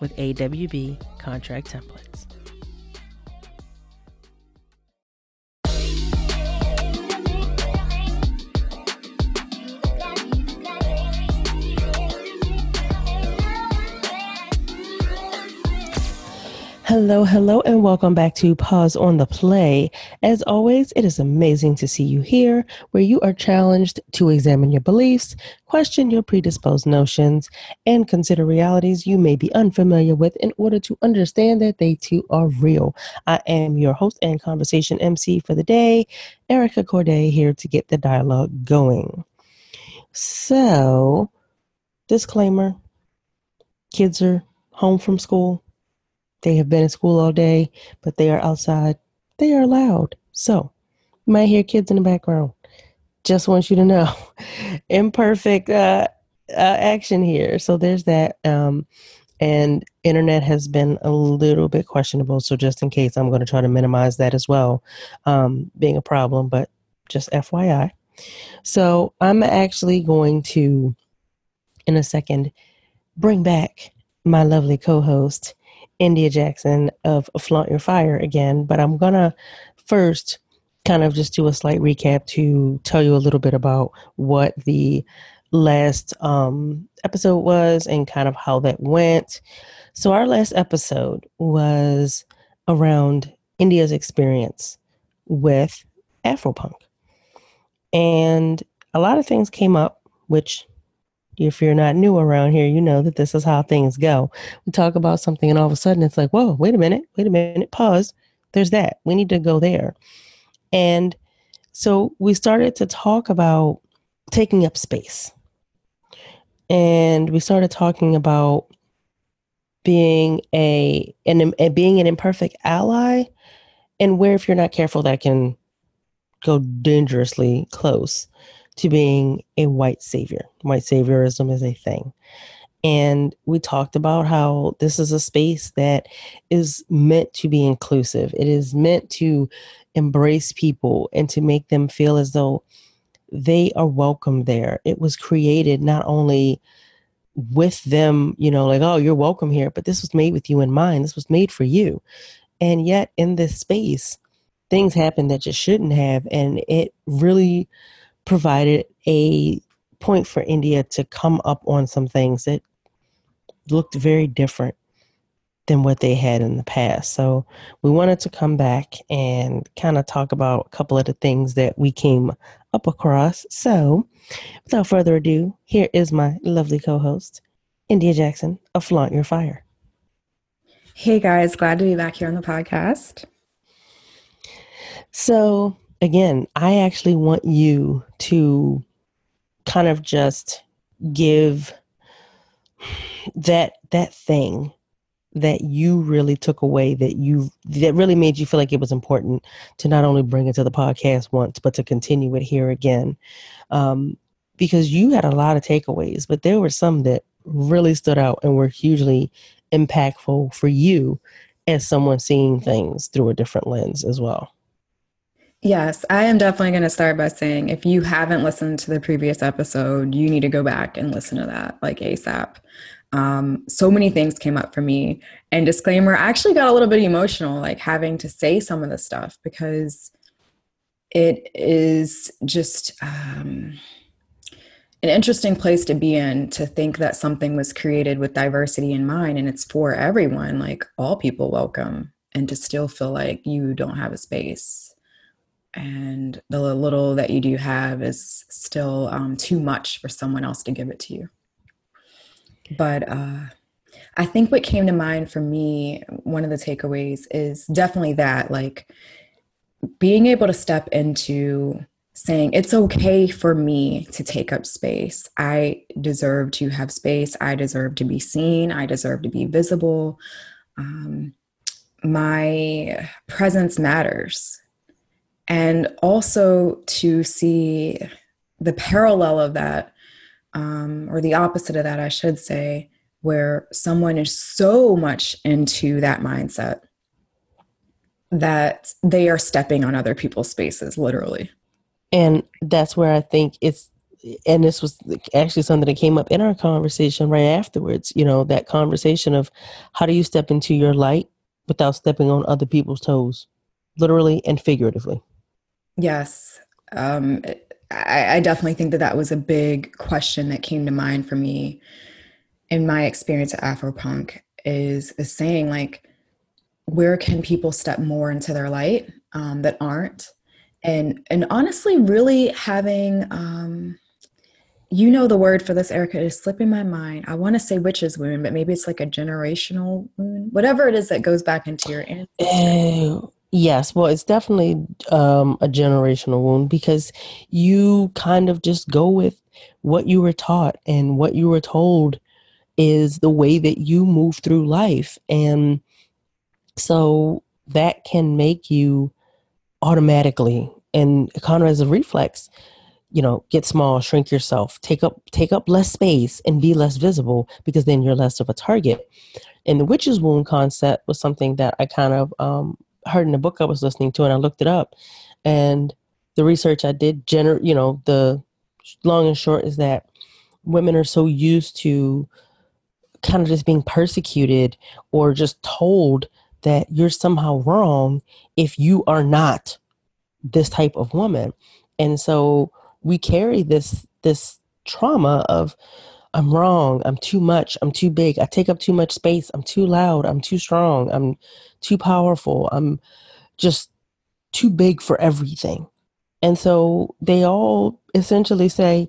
with AWB contract templates. Hello, hello, and welcome back to Pause on the Play. As always, it is amazing to see you here, where you are challenged to examine your beliefs, question your predisposed notions, and consider realities you may be unfamiliar with in order to understand that they too are real. I am your host and conversation MC for the day, Erica Corday, here to get the dialogue going. So, disclaimer kids are home from school they have been in school all day, but they are outside. They are loud. So you might hear kids in the background. Just want you to know. Imperfect uh, uh, action here. So there's that. Um, and internet has been a little bit questionable. So just in case, I'm going to try to minimize that as well, um, being a problem. But just FYI. So I'm actually going to, in a second, bring back my lovely co-host India Jackson of Flaunt Your Fire again, but I'm to first kind of just do a slight recap to tell you a little bit about what the last um, episode was and kind of how that went. So, our last episode was around India's experience with Afropunk. And a lot of things came up, which if you're not new around here, you know that this is how things go. We talk about something and all of a sudden it's like, whoa, wait a minute, wait a minute, pause. There's that. We need to go there. And so we started to talk about taking up space. And we started talking about being a an, a being an imperfect ally and where if you're not careful that can go dangerously close to being a white savior. White saviorism is a thing. And we talked about how this is a space that is meant to be inclusive. It is meant to embrace people and to make them feel as though they are welcome there. It was created not only with them, you know, like, oh, you're welcome here, but this was made with you in mind. This was made for you. And yet, in this space, things happen that just shouldn't have. And it really provided a point for India to come up on some things that looked very different than what they had in the past. So we wanted to come back and kind of talk about a couple of the things that we came up across. So without further ado, here is my lovely co host, India Jackson of Flaunt Your Fire. Hey guys, glad to be back here on the podcast. So again, I actually want you to kind of just give that that thing that you really took away that you that really made you feel like it was important to not only bring it to the podcast once but to continue it here again. Um, because you had a lot of takeaways but there were some that really stood out and were hugely impactful for you as someone seeing things through a different lens as well Yes, I am definitely going to start by saying if you haven't listened to the previous episode, you need to go back and listen to that like ASAP. Um, so many things came up for me. And disclaimer, I actually got a little bit emotional, like having to say some of the stuff because it is just um, an interesting place to be in to think that something was created with diversity in mind and it's for everyone, like all people welcome and to still feel like you don't have a space and the little that you do have is still um, too much for someone else to give it to you but uh, i think what came to mind for me one of the takeaways is definitely that like being able to step into saying it's okay for me to take up space. I deserve to have space. I deserve to be seen. I deserve to be visible. Um, my presence matters. And also to see the parallel of that, um, or the opposite of that, I should say, where someone is so much into that mindset that they are stepping on other people's spaces, literally. And that's where I think it's and this was actually something that came up in our conversation right afterwards you know that conversation of how do you step into your light without stepping on other people's toes literally and figuratively yes. Um, I, I definitely think that that was a big question that came to mind for me in my experience at afropunk is is saying like where can people step more into their light um, that aren't? And and honestly really having um you know the word for this erica is slipping my mind. I want to say witch's wound but maybe it's like a generational wound whatever it is that goes back into your ancestry. Uh, yes well it's definitely um, a generational wound because you kind of just go with what you were taught and what you were told is the way that you move through life. And so that can make you automatically and kind of as a reflex you know get small shrink yourself take up take up less space and be less visible because then you're less of a target. And the witch's wound concept was something that i kind of um, heard in a book i was listening to and i looked it up and the research i did gener- you know the long and short is that women are so used to kind of just being persecuted or just told that you're somehow wrong if you are not this type of woman. And so we carry this this trauma of i'm wrong i'm too much i'm too big i take up too much space i'm too loud i'm too strong i'm too powerful i'm just too big for everything and so they all essentially say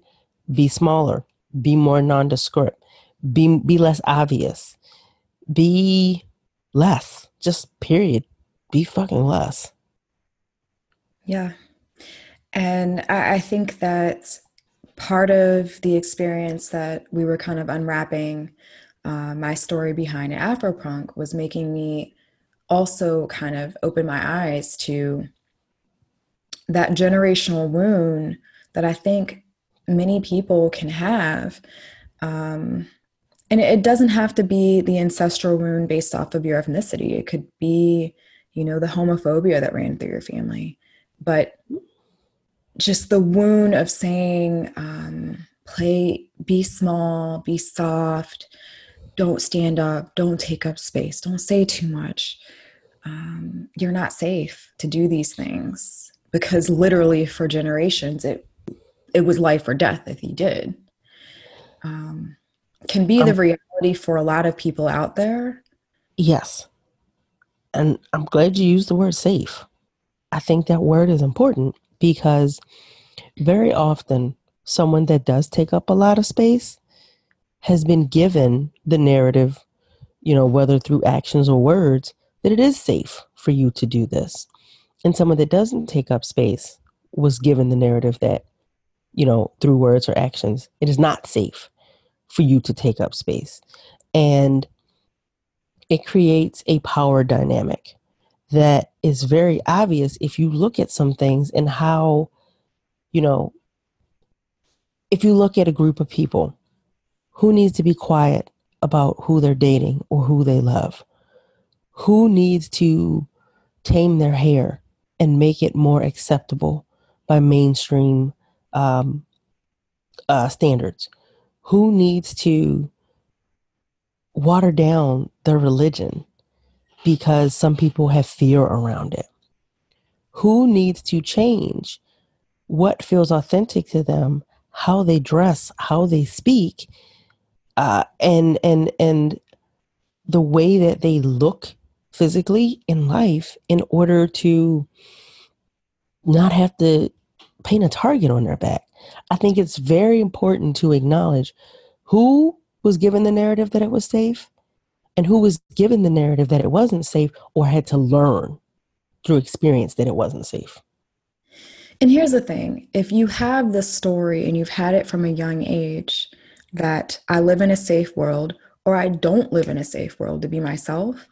be smaller be more nondescript be be less obvious be less just period be fucking less yeah. And I, I think that part of the experience that we were kind of unwrapping uh, my story behind Afropunk was making me also kind of open my eyes to that generational wound that I think many people can have. Um, and it doesn't have to be the ancestral wound based off of your ethnicity. It could be, you know, the homophobia that ran through your family but just the wound of saying um, play be small be soft don't stand up don't take up space don't say too much. Um, you're not safe to do these things. Because literally for generations it it was life or death if you did. Um, can be the um, reality for a lot of people out there. Yes. And i'm glad you used the word safe. I think that word is important because very often someone that does take up a lot of space has been given the narrative, you know, whether through actions or words, that it is safe for you to do this. And someone that doesn't take up space was given the narrative that, you know, through words or actions, it is not safe for you to take up space. And it creates a power dynamic that is very obvious if you look at some things and how, you know, if you look at a group of people, who needs to be quiet about who they're dating or who they love? Who needs to tame their hair and make it more acceptable by mainstream um, uh, standards? Who needs to water down their religion because some people have fear around it. Who needs to change what feels authentic to them, how they dress, how they speak, uh, and and and the way that they look physically in life in order to not have to paint a target on their back. I think it's very important to acknowledge who was given the narrative that it was safe and who was given the narrative that it wasn't safe or had to learn through experience that it wasn't safe. And here's the thing if you have this story and you've had it from a young age that I live in a safe world or I don't live in a safe world to be myself,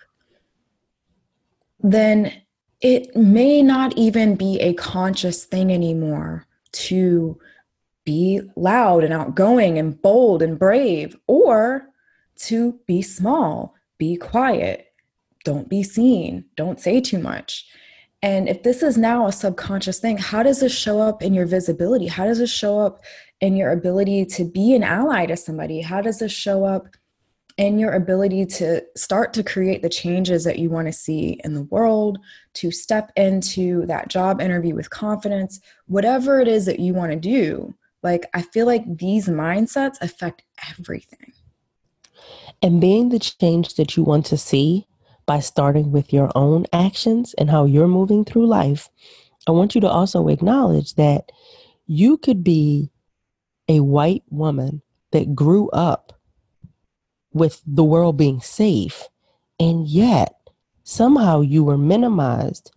then it may not even be a conscious thing anymore to be loud and outgoing and bold and brave, or to be small, be quiet, don't be seen, don't say too much. And if this is now a subconscious thing, how does this show up in your visibility? How does this show up in your ability to be an ally to somebody? How does this show up in your ability to start to create the changes that you want to see in the world, to step into that job interview with confidence, whatever it is that you want to do? Like, I feel like these mindsets affect everything. And being the change that you want to see by starting with your own actions and how you're moving through life, I want you to also acknowledge that you could be a white woman that grew up with the world being safe, and yet somehow you were minimized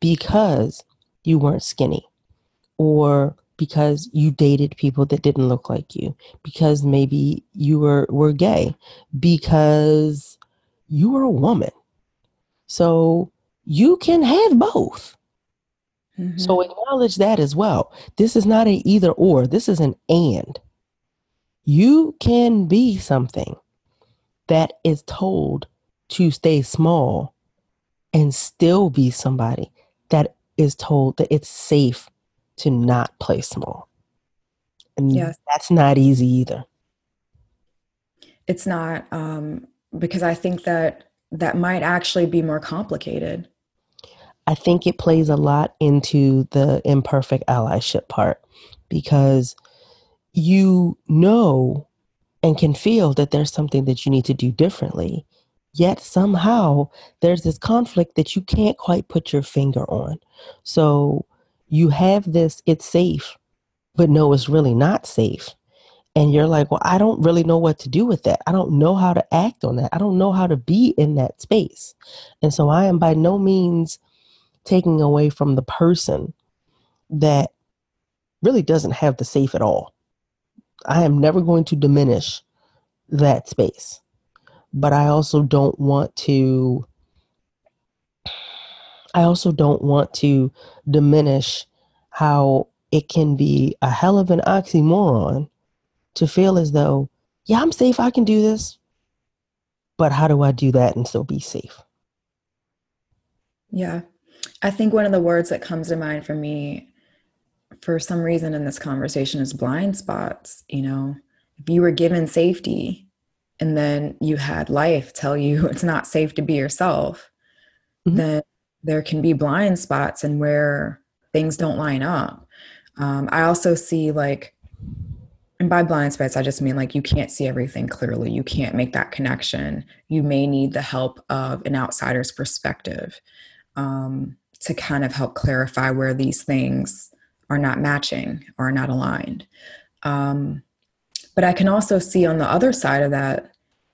because you weren't skinny or because you dated people that didn't look like you because maybe you were were gay because you were a woman. So you can have both. Mm-hmm. so acknowledge that as well. This is not an either or. This is an and. You can be something that is told to stay small and still be somebody that is told that it's safe to not play small. And yes. that's not easy either. It's not um, because I think that that might actually be more complicated. I think it plays a lot into the imperfect allyship part because you know and can feel that there's something that you need to do differently. Yet somehow there's this conflict that you can't quite put your finger on. So you have this, it's safe, but no, it's really not safe. And you're like, well, I don't really know what to do with that. I don't know how to act on that. I don't know how to be in that space. And so I am by no means taking away from the person that really doesn't have the safe at all. I am never going to diminish that space. But I also don't want to I also don't want to diminish how it can be a hell of an oxymoron to feel as though, yeah, I'm safe, I can do this. But how do I do that and still be safe? Yeah. I think one of the words that comes to mind for me for some reason in this conversation is blind spots. You know, if you were given safety and then you had life tell you it's not safe to be yourself, mm-hmm. then there can be blind spots and where things don't line up. Um, I also see like, and by blind spots, I just mean like you can't see everything clearly. You can't make that connection. You may need the help of an outsider's perspective um, to kind of help clarify where these things are not matching or not aligned. Um, but I can also see on the other side of that,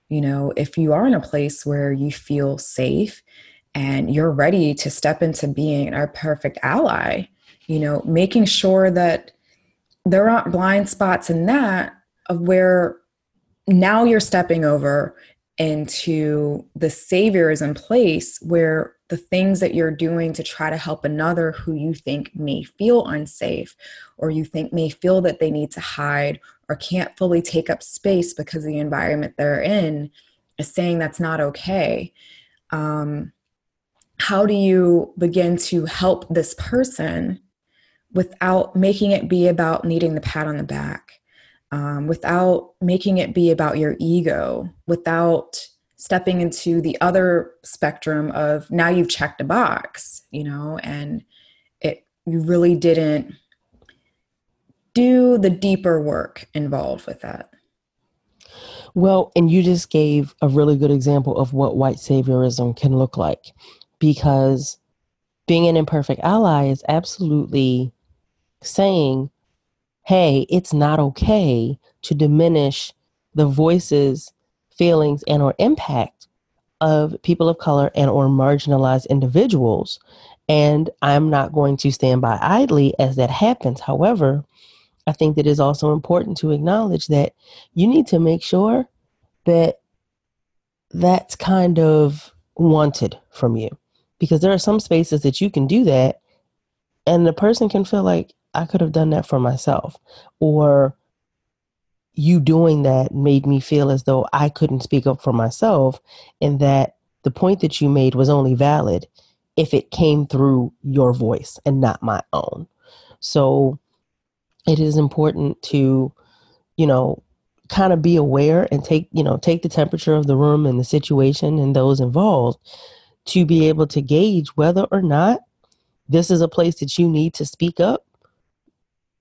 you know, if you are in a place where you feel safe and you're ready to step into being our perfect ally, you know, making sure that there aren't blind spots in that of where now you're stepping over into the savior is in place where the things that you're doing to try to help another who you think may feel unsafe or you think may feel that they need to hide or can't fully take up space because the environment they're in is saying that's not okay. Um, how do you begin to help this person without making it be about needing the pat on the back, um, without making it be about your ego, without stepping into the other spectrum of now you've checked a box, you know, and it you really didn't do the deeper work involved with that. Well, and you just gave a really good example of what white saviorism can look like because being an imperfect ally is absolutely saying, hey, it's not okay to diminish the voices, feelings, and or impact of people of color and or marginalized individuals. And I'm not going to stand by idly as that happens. However, I think that it is also important to acknowledge that you need to make sure that that's kind of wanted from you because there are some spaces that you can do that and the person can feel like I could have done that for myself or you doing that made me feel as though I couldn't speak up for myself and that the point that you made was only valid if it came through your voice and not my own. So it is important to, you know, kind of be aware and take, you know, take the temperature of the room and the situation and those involved to be able to gauge whether or not this is a place that you need to speak up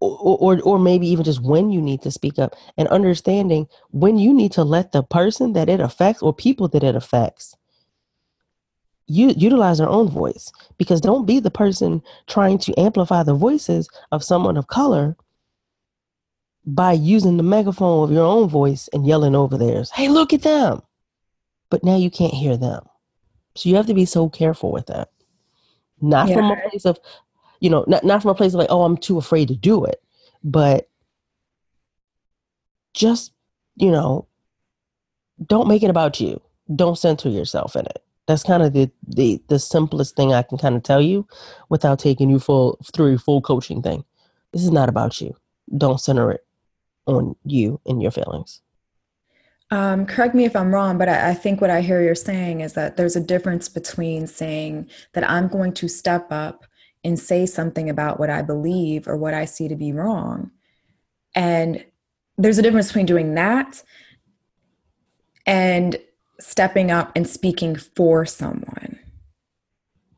or, or, or maybe even just when you need to speak up and understanding when you need to let the person that it affects or people that it affects you utilize their own voice. Because don't be the person trying to amplify the voices of someone of color by using the megaphone of your own voice and yelling over theirs hey look at them! But now you can't hear them so you have to be so careful with that not yeah. from a place of you know, not, not from a place of like, oh, I'm too afraid to do it, but just, you know, don't make it about you. Don't center yourself in it. That's kind of the, the the simplest thing I can kind of tell you without taking you full through your full coaching thing. This is not about you. Don't center it on you and your feelings. Um, correct me if I'm wrong, but I, I, think what I hear you're saying is that there's a difference between saying that I'm going to step up and say something about what I believe or what I see to be wrong. And there's a difference between doing that and stepping up and speaking for someone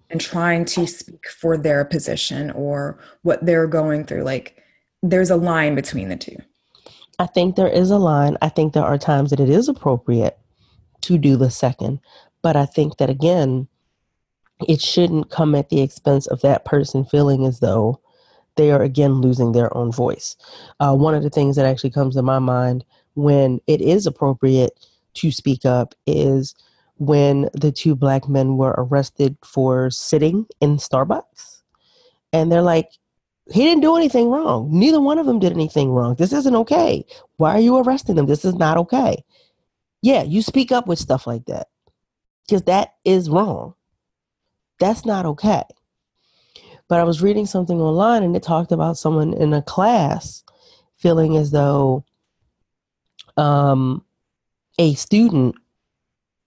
and trying to speak for their position or what they're going through. Like there's a line between the two. I think there is a line. I think there are times that it is appropriate to do the second. But I think that again, it shouldn't come at the expense of that person feeling as though they are again losing their own voice. Uh, one of the things that actually comes to my mind when it is appropriate to speak up is when the two black men were arrested for sitting in Starbucks. And they're like, he didn't do anything wrong. Neither one of them did anything wrong. This isn't okay. Why are you arresting them? This is not okay. Yeah, you speak up with stuff like that because that is wrong. That's not okay. But I was reading something online and it talked about someone in a class feeling as though um, a student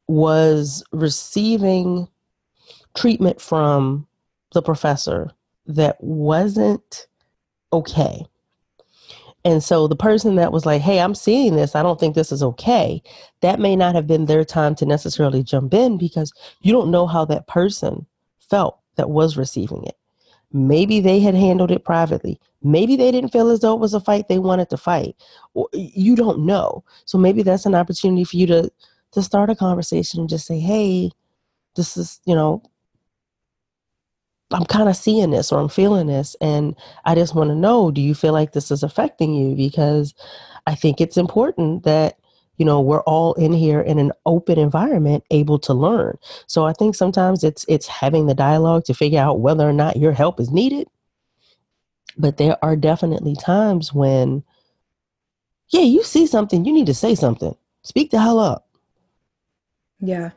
was receiving treatment from the professor that wasn't okay. And so the person that was like, hey, I'm seeing this, I don't think this is okay, that may not have been their time to necessarily jump in because you don't know how that person felt that was receiving it. Maybe they had handled it privately. Maybe they didn't feel as though it was a fight they wanted to fight. You don't know. So maybe that's an opportunity for you to to start a conversation and just say, "Hey, this is, you know, I'm kind of seeing this or I'm feeling this and I just want to know, do you feel like this is affecting you? Because I think it's important that you know we're all in here in an open environment able to learn. So i think sometimes it's it's having the dialogue to figure out whether or not your help is needed. But there are definitely times when yeah you see something you need to say something. Speak the hell up. Yeah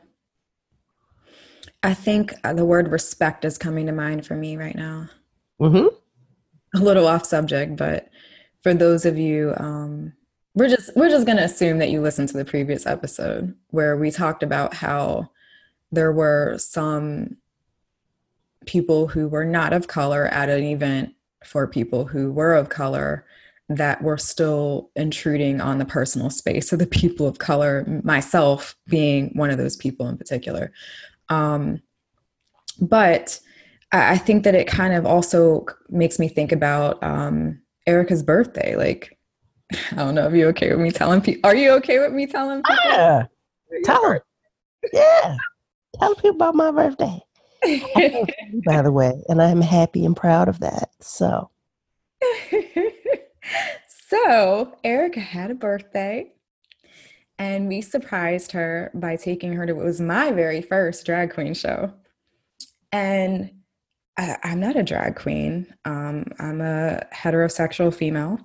i think the word respect is coming to mind for me right now mm-hmm. a little off subject but for those of you um, we're just we're just going to assume that you listened to the previous episode where we talked about how there were some people who were not of color at an event for people who were of color that were still intruding on the personal space of the people of color myself being one of those people in particular um, but I, think that it kind of also makes me think about um, erica's birthday like I don't know if you're okay with me telling people. Are you okay with me telling people? Yeah. Tell them. Yeah. Tell people about my birthday. by the way, and I'm happy and proud of that. So, so Erica had a birthday, and we surprised her by taking her to what was my very first drag queen show. And I, am not a drag queen. Um, I'm a heterosexual female,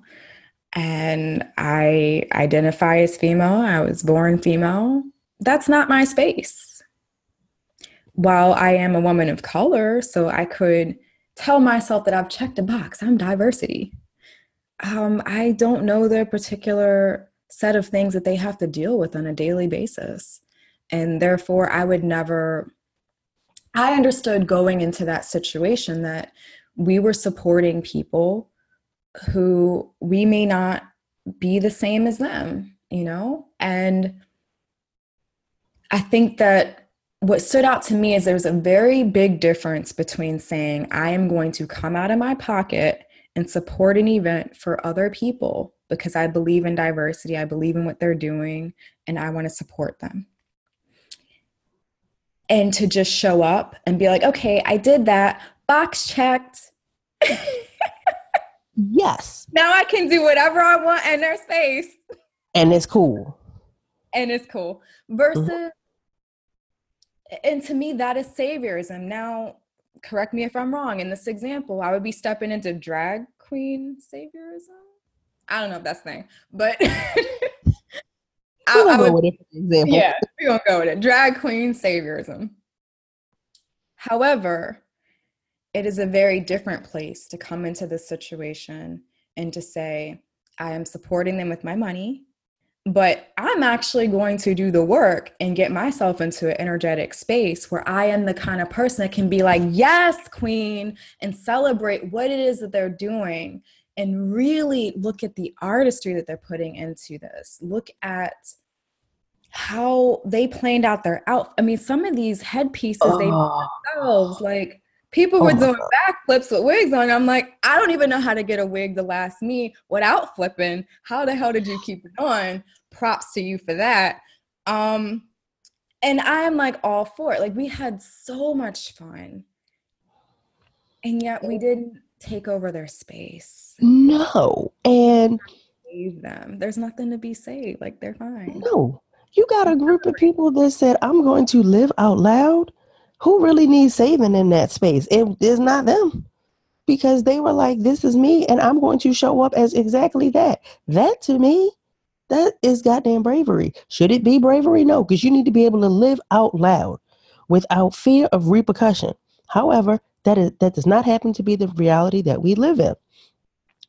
and I identify as female. I was born female. That's not my space while I am a woman of color, so I could tell myself that I've checked a box, I'm diversity. Um, I don't know the particular set of things that they have to deal with on a daily basis. And therefore, I would never, I understood going into that situation that we were supporting people who we may not be the same as them, you know? And I think that what stood out to me is there's a very big difference between saying, I am going to come out of my pocket and support an event for other people because I believe in diversity, I believe in what they're doing, and I want to support them. And to just show up and be like, okay, I did that, box checked. yes. Now I can do whatever I want in their space. And it's cool. And it's cool. Versus, mm-hmm and to me that is saviorism now correct me if i'm wrong in this example i would be stepping into drag queen saviorism? I don't know if that's the thing but I, I would, go with it for example. yeah we're gonna go with it. Drag queen saviorism. However it is a very different place to come into this situation and to say i am supporting them with my money but I'm actually going to do the work and get myself into an energetic space where I am the kind of person that can be like, yes, queen, and celebrate what it is that they're doing and really look at the artistry that they're putting into this. Look at how they planned out their outfit. I mean, some of these headpieces oh. they themselves, like People were oh doing backflips with wigs on. I'm like, I don't even know how to get a wig to last me without flipping. How the hell did you keep it on? Props to you for that. Um, and I'm like all for it. Like we had so much fun. And yet we didn't take over their space. No. And save them. There's nothing to be saved. Like they're fine. No. You got a group of people that said, I'm going to live out loud who really needs saving in that space? It is not them because they were like, this is me and I'm going to show up as exactly that. That to me, that is goddamn bravery. Should it be bravery? No, because you need to be able to live out loud without fear of repercussion. However, that is that does not happen to be the reality that we live in.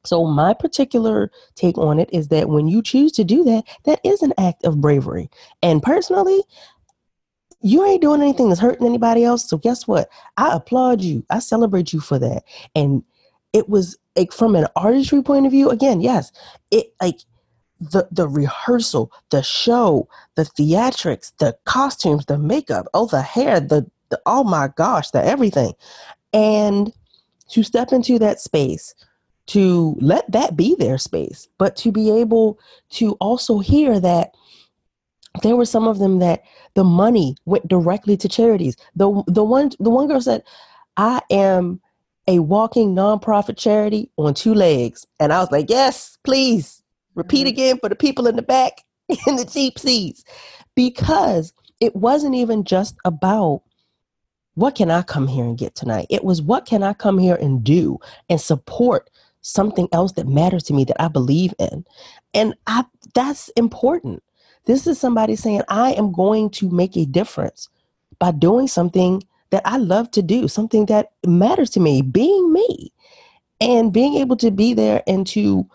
So my particular take on it is that when you choose to do that, that is an act of bravery. And personally, you ain't doing anything that's hurting anybody else. So guess what? I applaud you. I celebrate you for that. And it was like from an artistry point of view, again, yes, it like the the rehearsal, the show, the theatrics, the costumes, the makeup, oh the hair, the, the oh my gosh, the everything. And to step into that space, to let that be their space, but to be able to also hear that there were some of them that the money went directly to charities. The the one the one girl said, "I am a walking nonprofit charity on two legs," and I was like, "Yes, please repeat mm-hmm. again for the people in the back in the cheap seats," because it wasn't even just about what can I come here and get tonight. It was what can I come here and do and support something else that matters to me that I believe in, and I that's important this is somebody saying, I am going to make a difference by doing something that I love to do, something that matters to me, being me, and being able to be there and to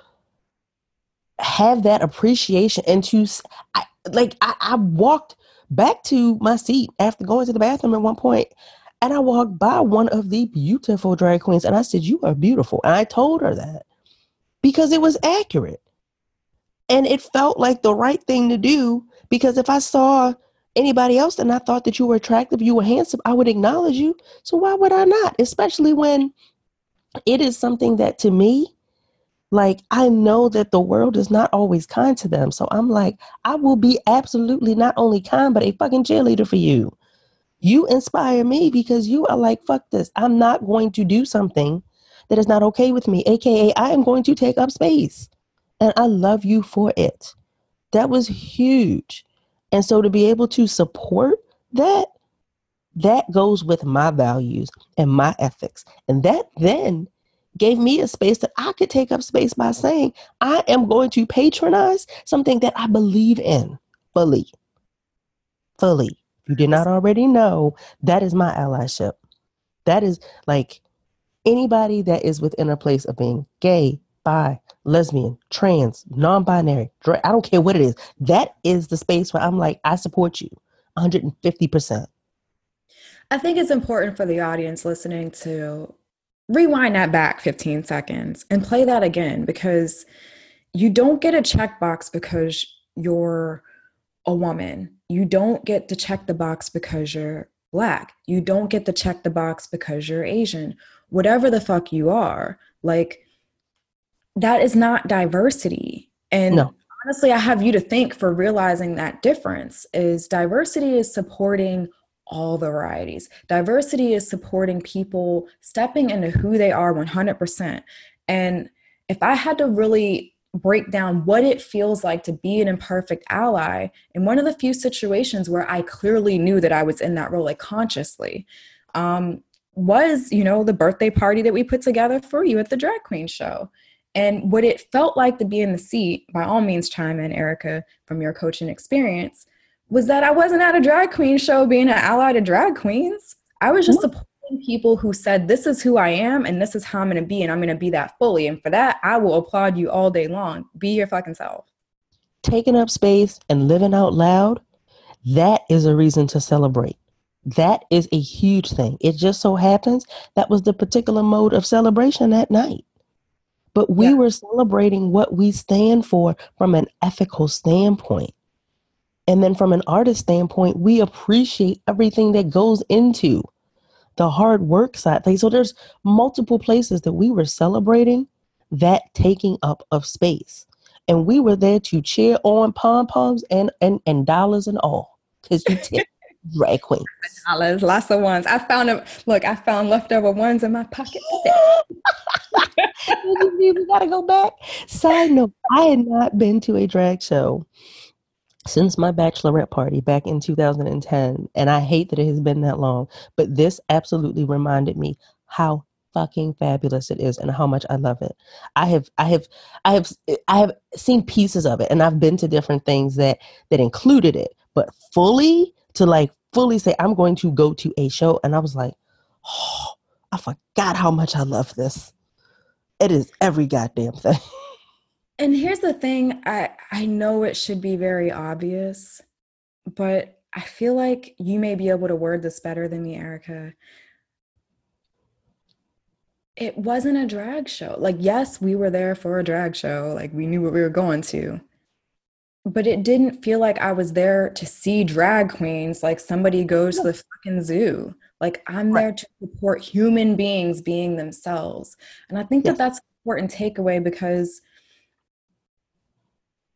have that appreciation and to, I, like, I, I walked back to my seat after going to the bathroom at one point and I walked by one of the beautiful drag queens and I said, You are beautiful. And I told her that because it was accurate. And it felt like the right thing to do because if I saw anybody else and I thought that you were attractive, you were handsome, I would acknowledge you. So why would I not? Especially when it is something that to me Like, I know that the world is not always kind to them. So I'm like, I will be absolutely not only kind, but a fucking cheerleader for you. You inspire me because you are like, fuck this. I'm not going to do something that is not okay with me, AKA, I am going to take up space. And I love you for it. That was huge. And so to be able to support that, that goes with my values and my ethics. And that then gave me a space that I could take up space by saying, I am going to patronize something that I believe in fully. Fully. If you did not already know, that is my allyship. That is like anybody that is within a place of being gay, bi, lesbian, trans, non binary, I don't care what it is. That is the space where I'm like, I support you 150%. I think it's important for the audience listening to rewind that back 15 seconds and play that again because you don't get a checkbox because you're a woman. You don't get to check the box because you're black. You don't get to check the box because you're Asian. Whatever the fuck you are, like that is not diversity. And no. honestly, I have you to thank for realizing that difference is diversity is supporting all the varieties. Diversity is supporting people stepping into who they are 100%. And if I had to really break down what it feels like to be an imperfect ally in one of the few situations where I clearly knew that I was in that role, like consciously, um, was, you know, the birthday party that we put together for you at the drag queen show. And what it felt like to be in the seat, by all means, chime in, Erica, from your coaching experience, was that I wasn't at a drag queen show being an ally to drag queens. I was just mm-hmm. supporting people who said, This is who I am and this is how I'm going to be, and I'm going to be that fully. And for that, I will applaud you all day long. Be your fucking self. Taking up space and living out loud, that is a reason to celebrate. That is a huge thing. It just so happens that was the particular mode of celebration that night. But we yeah. were celebrating what we stand for from an ethical standpoint. And then from an artist standpoint, we appreciate everything that goes into the hard work side. thing. So there's multiple places that we were celebrating that taking up of space. And we were there to cheer on pom poms and, and, and dollars and all. Because you tip drag queens. Dollars, lots of ones. I found them. Look, I found leftover ones in my pocket we gotta go back. Side note: I had not been to a drag show since my bachelorette party back in 2010, and I hate that it has been that long. But this absolutely reminded me how fucking fabulous it is and how much I love it. I have I have I have I have seen pieces of it and I've been to different things that that included it, but fully to like fully say I'm going to go to a show and I was like, "Oh, I forgot how much I love this." It is every goddamn thing. And here's the thing, I I know it should be very obvious, but I feel like you may be able to word this better than me, Erica. It wasn't a drag show. Like, yes, we were there for a drag show. Like, we knew what we were going to. But it didn't feel like I was there to see drag queens like somebody goes to the fucking zoo. Like, I'm right. there to support human beings being themselves. And I think yes. that that's an important takeaway because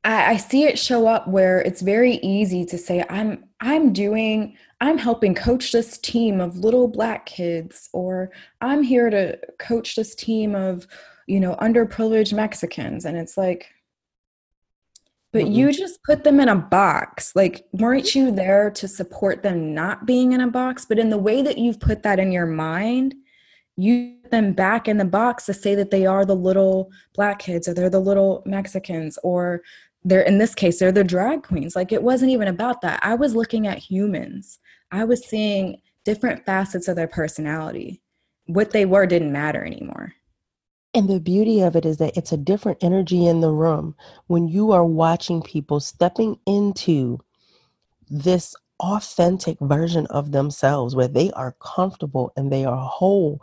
I, I see it show up where it's very easy to say, I'm I'm doing, I'm helping coach this team of little black kids, or I'm here to coach this team of, you know, underprivileged Mexicans. And it's like, but mm-hmm. you just put them in a box. Like, weren't you there to support them not being in a box? But in the way that you've put that in your mind, you put them back in the box to say that they are the little black kids or they're the little Mexicans or they're in this case they're the drag queens like it wasn't even about that i was looking at humans i was seeing different facets of their personality what they were didn't matter anymore and the beauty of it is that it's a different energy in the room when you are watching people stepping into this authentic version of themselves where they are comfortable and they are whole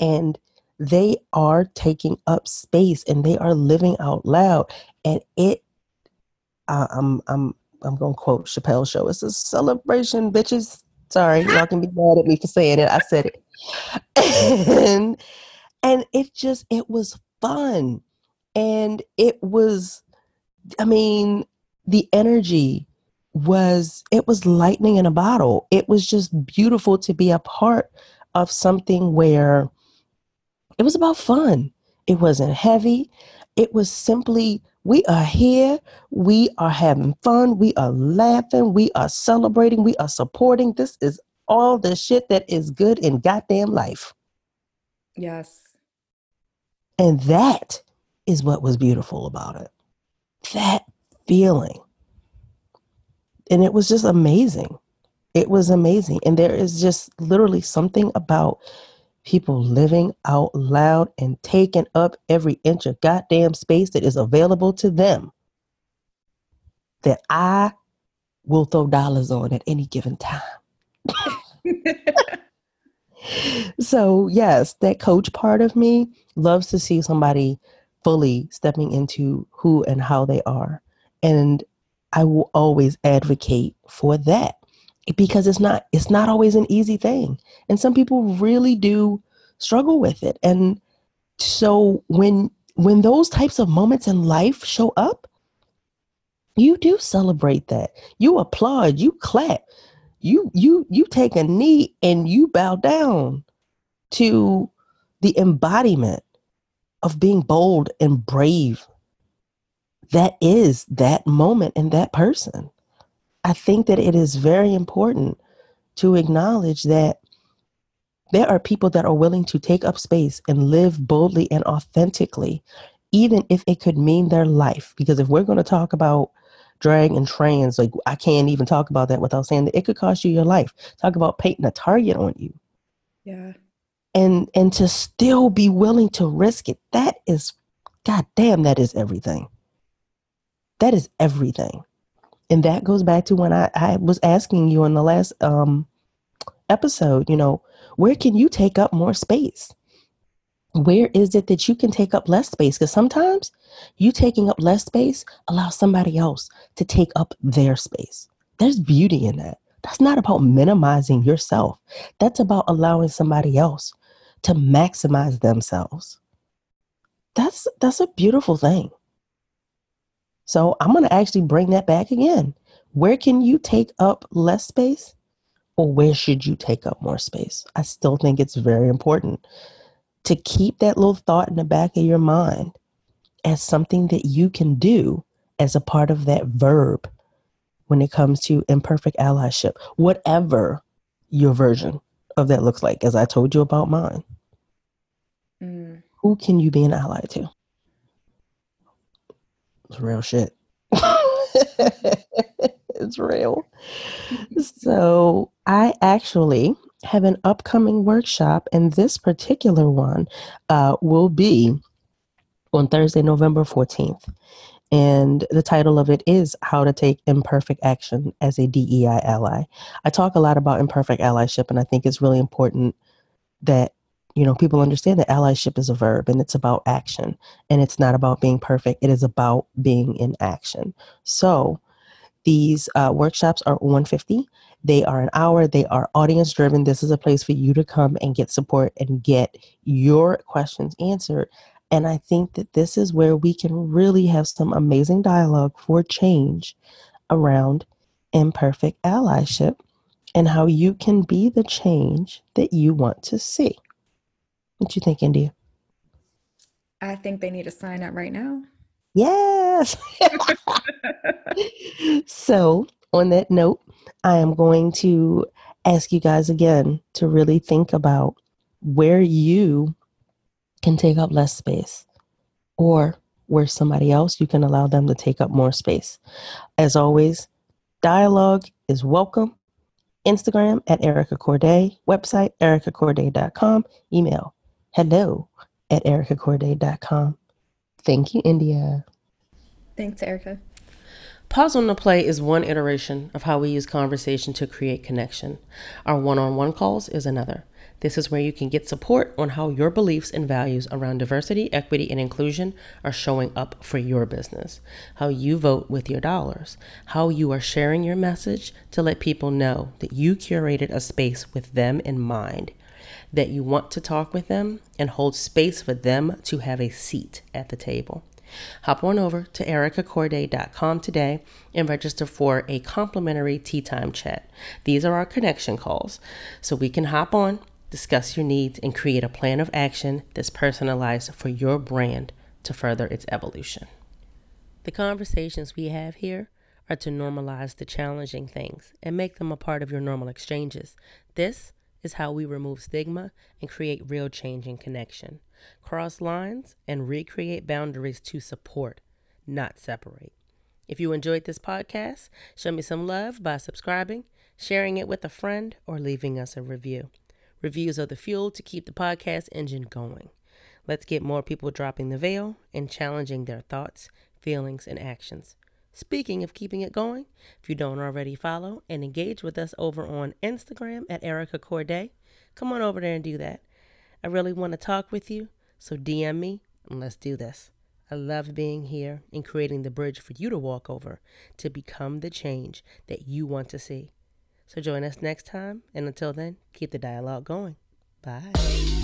and they are taking up space and they are living out loud and it I, I'm I'm I'm gonna quote Chappelle show. It's a celebration, bitches. Sorry, y'all can be mad at me for saying it. I said it. and and it just it was fun. And it was, I mean, the energy was, it was lightning in a bottle. It was just beautiful to be a part of something where it was about fun. It wasn't heavy. It was simply, we are here. We are having fun. We are laughing. We are celebrating. We are supporting. This is all the shit that is good in goddamn life. Yes. And that is what was beautiful about it. That feeling. And it was just amazing. It was amazing. And there is just literally something about people living out loud and taking up every inch of goddamn space that is available to them that I will throw dollars on at any given time. so, yes, that coach part of me loves to see somebody fully stepping into who and how they are. And I will always advocate for that because it's not it's not always an easy thing. And some people really do struggle with it. And so when when those types of moments in life show up, you do celebrate that. You applaud, you clap, you you you take a knee and you bow down to the embodiment of being bold and brave. That is that moment and that person. I think that it is very important to acknowledge that there are people that are willing to take up space and live boldly and authentically even if it could mean their life. Because if we're going to talk about drag and trans. Like I can't even talk about that without saying that it could cost you your life. Talk about painting a target on you. Yeah. And and to still be willing to risk it. That is god damn that is everything. That is everything. And that goes back to when I, I was asking you in the last um episode, you know, where can you take up more space? Where is it that you can take up less space? Because sometimes you taking up less space allows somebody else to take up their space. There's beauty in that. That's not about minimizing yourself. That's about allowing somebody else to maximize themselves. That's that's a beautiful thing. So I'm going to actually bring that back again. Where can you take up less space or where should you take up more space? I still think it's very important to keep that little thought in the back of your mind as something that you can do as a part of that verb when it comes to imperfect allyship, whatever your version of that looks like, as I told you about mine. Mm. Who can you be an ally to? It's real shit. it's real. So I actually have an upcoming workshop, and this particular one uh, will be on Thursday, November 14th. And the title of it is How to Take Imperfect Action as a DEI Ally. I talk a lot about imperfect allyship, and I think it's really important that you know people understand that allyship is a verb and it's about action and it's not about being perfect it is about being in action so these uh, workshops are 150 they are an hour, they are audience driven. This is a place for you to come and get support and get your questions answered. And I think that this is where we can really have some amazing dialogue for change around imperfect allyship and how you can be the change that you want to see. What you think, India? I think they need to sign up right now. Yes. so, on that note, I am going to ask you guys again to really think about where you can take up less space or where somebody else you can allow them to take up more space. As always, dialogue is welcome. Instagram at Erica Courdae, website ericacourdae.com, email hello at ericacourdae.com. Thank you, India. Thanks, Erica. Pause on the Play is one iteration of how we use conversation to create connection. Our one on one calls is another. This is where you can get support on how your beliefs and values around diversity, equity, and inclusion are showing up for your business, how you vote with your dollars, how you are sharing your message to let people know that you curated a space with them in mind, that you want to talk with them and hold space for them to have a seat at the table. Hop on over to ericacourdae.com today and register for a complimentary tea time chat. These are our connection calls, so we can hop on, discuss your needs, and create a plan of action that's personalized for your brand to further its evolution. The conversations we have here are to normalize the challenging things and make them a part of your normal exchanges. This is how we remove stigma and create real change and connection. Cross lines and recreate boundaries to support, not separate. If you enjoyed this podcast, show me some love by subscribing, sharing it with a friend, or leaving us a review. Reviews are the fuel to keep the podcast engine going. Let's get more people dropping the veil and challenging their thoughts, feelings, and actions. Speaking of keeping it going, if you don't already follow and engage with us over on Instagram at Erica Courdae, come on over there and do that. I really want to talk with you, so DM me and let's do this. I love being here and creating the bridge for you to walk over to become the change that you want to see. So join us next time, and until then, keep the dialogue going. Bye.